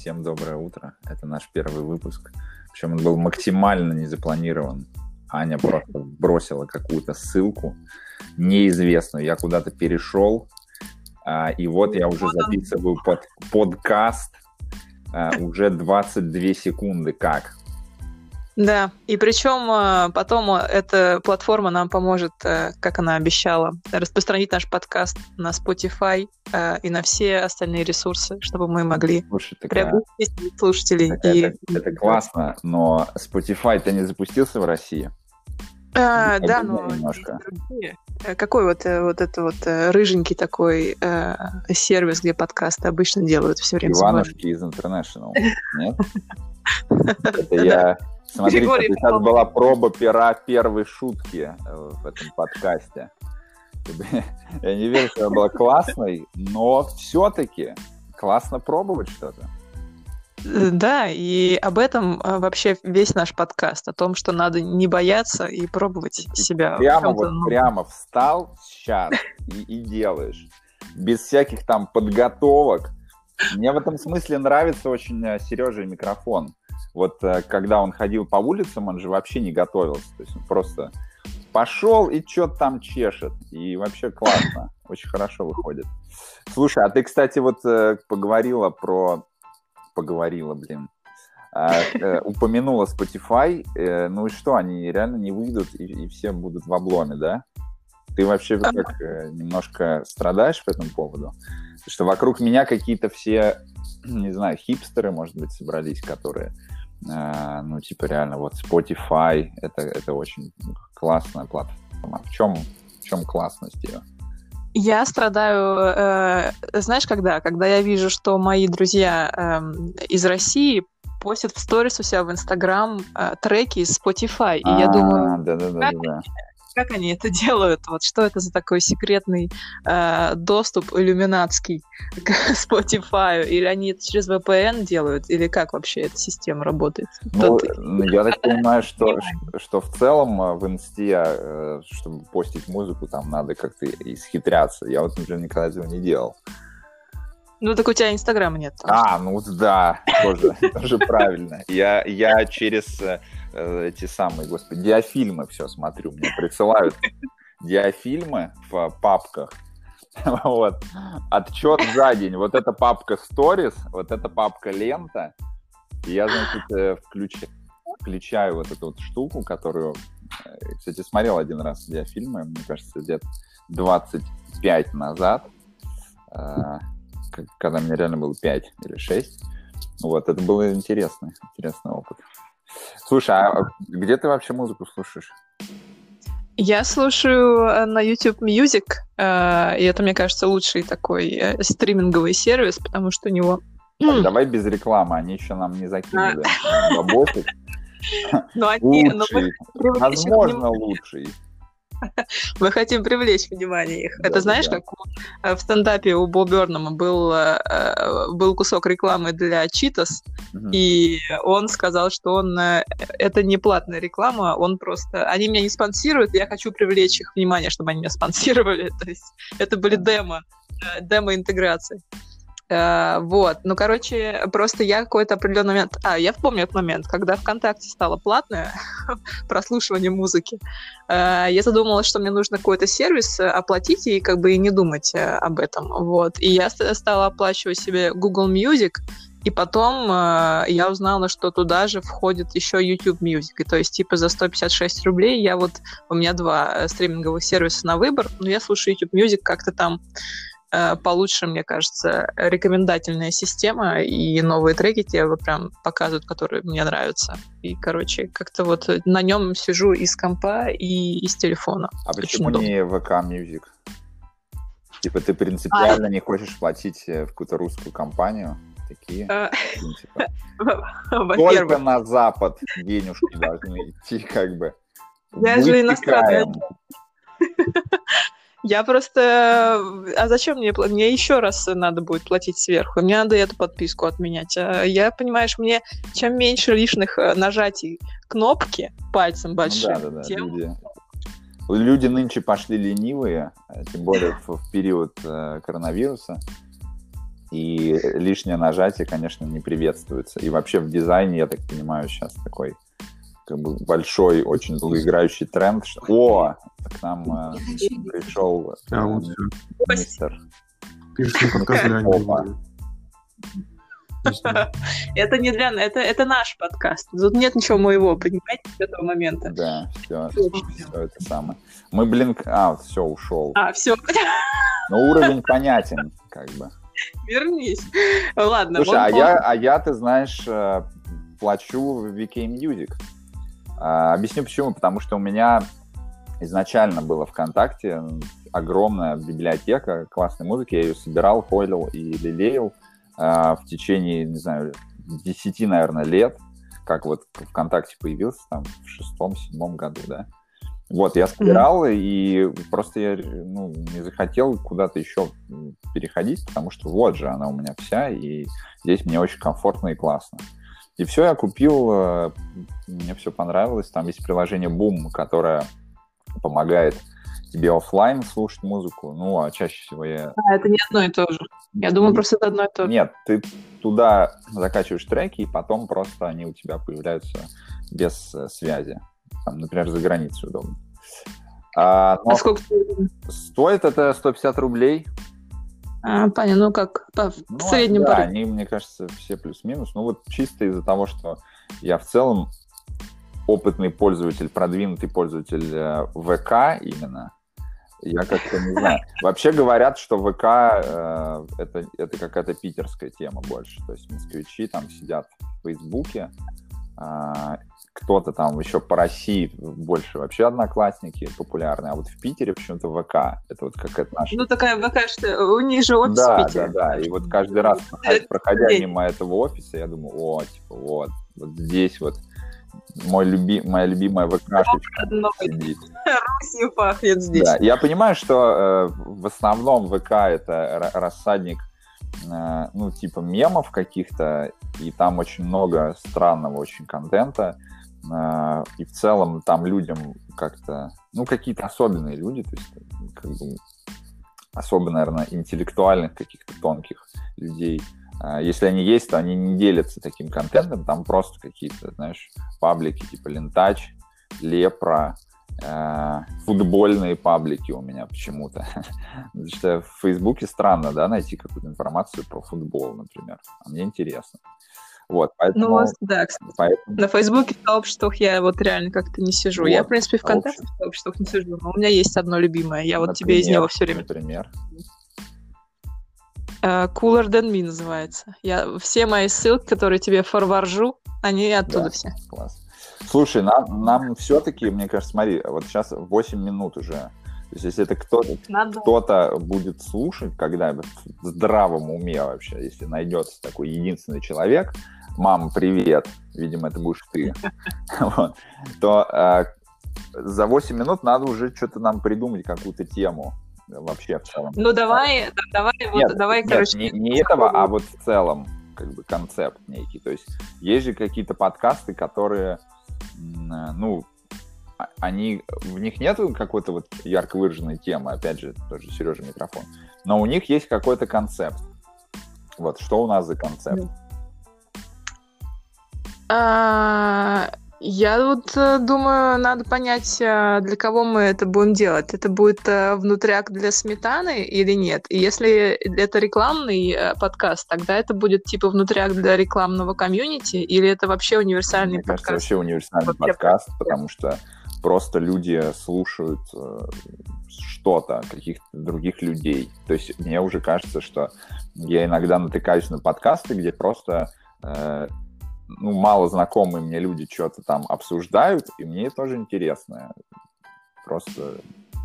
Всем доброе утро. Это наш первый выпуск. Причем он был максимально не запланирован. Аня просто бросила какую-то ссылку неизвестную. Я куда-то перешел, а, и вот я уже записываю под подкаст а, уже 22 секунды. Как? Да, и причем э, потом э, эта платформа нам поможет, э, как она обещала, распространить наш подкаст на Spotify и на все остальные ресурсы, чтобы мы могли Слушай, такая... приобрести слушателей. Это, и... это, это классно, но Spotify-то не запустился в России? А, да, но немножко. Какой вот, вот это вот рыженький такой э, сервис, где подкасты обычно делают все время? Иванушки из International, нет? Это я Смотрите, Григорий сейчас была проба пера первой шутки э, в этом подкасте. Я не верю, что она была классной, но все-таки классно пробовать что-то. Да, и об этом э, вообще весь наш подкаст, о том, что надо не бояться и пробовать себя. Прямо вот новом. прямо встал сейчас и, и делаешь, без всяких там подготовок. Мне в этом смысле нравится очень э, Сережа микрофон. Вот э, когда он ходил по улицам, он же вообще не готовился. То есть он просто пошел и что-то там чешет. И вообще классно. Очень хорошо выходит. Слушай, а ты, кстати, вот э, поговорила про... Поговорила, блин. А, э, упомянула Spotify. Ну и что, они реально не выйдут и, и все будут в обломе, да? Ты вообще как немножко страдаешь по этому поводу? Что вокруг меня какие-то все, не знаю, хипстеры, может быть, собрались, которые ну, типа, реально, вот Spotify, это, это очень классная платформа. В чем, в чем классность ее? Я страдаю, э, знаешь, когда? Когда я вижу, что мои друзья э, из России постят в сторис у себя в Инстаграм э, треки из Spotify, и я думаю, да, да, да, да как они это делают? Вот что это за такой секретный э, доступ иллюминатский к Spotify? Или они это через VPN делают? Или как вообще эта система работает? Ну, Тот... я так понимаю, что, что в целом э, в инсте, э, чтобы постить музыку, там надо как-то исхитряться. Я вот, например, никогда этого не делал. Ну, так у тебя Инстаграма нет. А, ну да, тоже, тоже правильно. Я, я через э, эти самые, господи, диафильмы все смотрю, мне присылают диафильмы в папках, вот, отчет за день, вот эта папка Stories, вот эта папка Лента, и я, значит, э, включаю, включаю вот эту вот штуку, которую, э, кстати, смотрел один раз диафильмы, мне кажется, лет 25 назад, когда мне реально было 5 или 6, вот, это был интересный, интересный опыт. Слушай, а где ты вообще музыку слушаешь? Я слушаю э, на YouTube Music, э, и это, мне кажется, лучший такой э, стриминговый сервис, потому что у него... давай без рекламы, они еще нам не закинули а. бабосик. Ну, они... Лучший, возможно, лучший. Мы хотим привлечь внимание их. Да, Это знаешь, да. как э, в стендапе у Бо Бернама был, э, э, был кусок рекламы для Читас, угу. и он сказал, что он это не платная реклама, он просто... Они меня не спонсируют, я хочу привлечь их внимание, чтобы они меня спонсировали. То есть это были демо, демо-интеграции. Uh, вот, ну, короче, просто я какой-то определенный момент... А, я помню этот момент, когда ВКонтакте стало платное прослушивание музыки. Uh, я задумалась, что мне нужно какой-то сервис э, оплатить и как бы и не думать об этом. Вот, и я стала оплачивать себе Google Music, и потом э, я узнала, что туда же входит еще YouTube Music. И то есть, типа, за 156 рублей я вот... У меня два стриминговых сервиса на выбор, но я слушаю YouTube Music как-то там Э, получше, мне кажется, рекомендательная система, и новые треки тебе прям показывают, которые мне нравятся. И, короче, как-то вот на нем сижу из компа и из телефона. А почему не ВК Music? Типа ты принципиально а... не хочешь платить э, в какую-то русскую компанию? Такие, а... Только на Запад денежки должны идти, как бы. Я же иностранная. Я просто... А зачем мне... Мне еще раз надо будет платить сверху. Мне надо эту подписку отменять. А я, понимаешь, мне чем меньше лишних э, нажатий кнопки пальцем большим, ну, да, да, да. тем... Люди... Люди нынче пошли ленивые, э, тем более в, в период э, коронавируса. И лишнее нажатие, конечно, не приветствуется. И вообще в дизайне, я так понимаю, сейчас такой как бы большой, очень долгоиграющий тренд. Что... О, к нам э, пришел э, а, вот мистер. Это не для это, это наш подкаст. Тут нет ничего моего, понимаете, с этого момента. Да, все, все это самое. Мы, блин, а, все, ушел. А, все. Но уровень понятен, как бы. Вернись. Ладно. Слушай, а я, а я, ты знаешь, э, плачу в VK Music. А, объясню почему. Потому что у меня изначально было ВКонтакте огромная библиотека классной музыки. Я ее собирал, холил и лелеял а, в течение, не знаю, 10, наверное, лет, как вот ВКонтакте появился там в шестом-седьмом году, да. Вот, я собирал, mm-hmm. и просто я ну, не захотел куда-то еще переходить, потому что вот же она у меня вся, и здесь мне очень комфортно и классно. И все, я купил, э, мне все понравилось. Там есть приложение Boom, которое помогает тебе офлайн слушать музыку, ну, а чаще всего я... А, это не одно и то же. Я думаю, просто это одно и то же. Нет, ты туда закачиваешь треки, и потом просто они у тебя появляются без э, связи. Там, например, за границей удобно. А, а сколько стоит? Стоит это 150 рублей. А, понятно, ну как, по, ну, в среднем да, они, мне кажется, все плюс-минус. Ну вот чисто из-за того, что я в целом опытный пользователь, продвинутый пользователь э, ВК именно, я как-то не знаю. Вообще говорят, что ВК э, это, это какая-то питерская тема больше. То есть москвичи там сидят в Фейсбуке, э, кто-то там еще по России больше вообще одноклассники популярные, а вот в Питере почему-то ВК. Это вот какая-то наша... Ну, такая ВК, что у них же офис да, в Питере. Да, да, И вот каждый раз, проходя мимо этого офиса, я думаю, о, типа, вот, вот здесь вот мой люби, моя любимая ВК-шечка сидит. Русью пахнет здесь. Да, я понимаю, что э, в основном ВК это рассадник э, ну, типа мемов каких-то, и там очень много странного очень контента, и в целом там людям как-то, ну, какие-то особенные люди, то есть как бы особо, наверное, интеллектуальных каких-то тонких людей – а, если они есть, то они не делятся таким контентом, там просто какие-то, знаешь, паблики типа Лентач, Лепра, э, футбольные паблики у меня почему-то. Потому что в Фейсбуке странно, да, найти какую-то информацию про футбол, например. А мне интересно. Вот, поэтому... Ну, да, кстати. Поэтому... На Фейсбуке в сообществах я вот реально как-то не сижу. Вот, я, в принципе, в ВКонтакте в сообществах не сижу, но у меня есть одно любимое. Я например, вот тебе из него все время... Например? Uh, Cooler Than Me называется. Я, все мои ссылки, которые тебе форваржу, они оттуда да, все. Класс. Слушай, нам, нам все-таки, мне кажется, смотри, вот сейчас 8 минут уже. То есть, если это кто-то, кто-то будет слушать, когда в здравом уме вообще, если найдется такой единственный человек, мам, привет, видимо, это будешь ты, то а, за 8 минут надо уже что-то нам придумать, какую-то тему вообще в целом. Ну давай, давай, вот, давай, короче. Не, не этого, а вот в целом как бы концепт некий. То есть есть же какие-то подкасты, которые, ну, а, они, в них нет какой-то вот ярко выраженной темы, опять же, тоже Сережа микрофон, но у них есть какой-то концепт. Вот, что у нас за концепт? А, я вот э, думаю, надо понять, э, для кого мы это будем делать. Это будет э, внутряк для сметаны или нет? И если это рекламный подкаст, тогда это будет типа внутряк для рекламного комьюнити или это вообще универсальный Мне подкаст? Кажется, вообще универсальный вообще подкаст, потому что просто люди слушают что-то, каких-то других людей. То есть мне уже кажется, что я иногда натыкаюсь на подкасты, где просто ну, мало знакомые мне люди что-то там обсуждают, и мне тоже интересно. Просто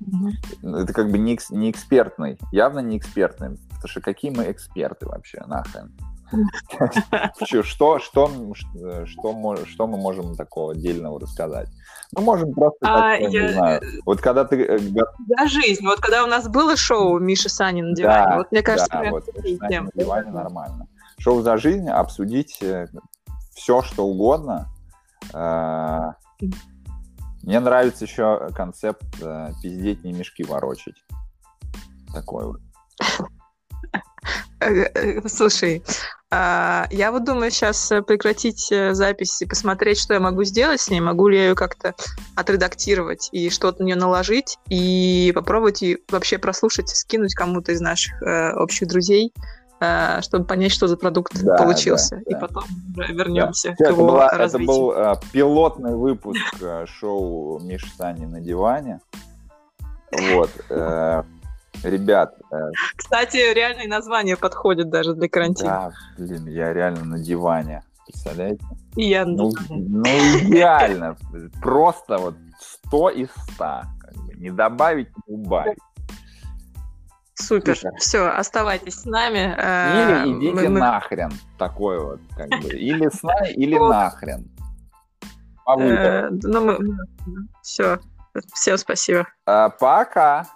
mm-hmm. это как бы не, не экспертный, явно не экспертный, потому что какие мы эксперты вообще, нахрен? Что, что, что, что мы можем такого отдельного рассказать? Мы можем просто, а, не знаю, вот когда ты... Э, За жизнь, вот когда у нас было шоу Миша Санин на диване, вот мне кажется, да, вот, на диване нормально. Шоу «За жизнь» обсудить э, все, что угодно. Э, мне нравится еще концепт э, пиздеть не мешки ворочать. Такой вот. Слушай, а, я вот думаю сейчас прекратить запись и посмотреть, что я могу сделать с ней. Могу ли я ее как-то отредактировать и что-то на нее наложить, и попробовать и вообще прослушать, скинуть кому-то из наших э, общих друзей, э, чтобы понять, что за продукт да, получился. Да, и да. потом вернемся да. к это его была, развитию. Это был э, пилотный выпуск э, шоу Миши Сани на диване. Вот. Э, ребят. Э, Кстати, реальное название подходит даже для карантина. Да, блин, я реально на диване. Представляете? И я ну, ну, идеально. Просто вот 100 из 100. Как бы. Не добавить, не убавить. Супер. Супер. Все, оставайтесь с нами. Э, или идите мы, нахрен. Такой вот, как бы. Или с нами, или нахрен. По выбору. Ну, мы... Все. Всем спасибо. Пока.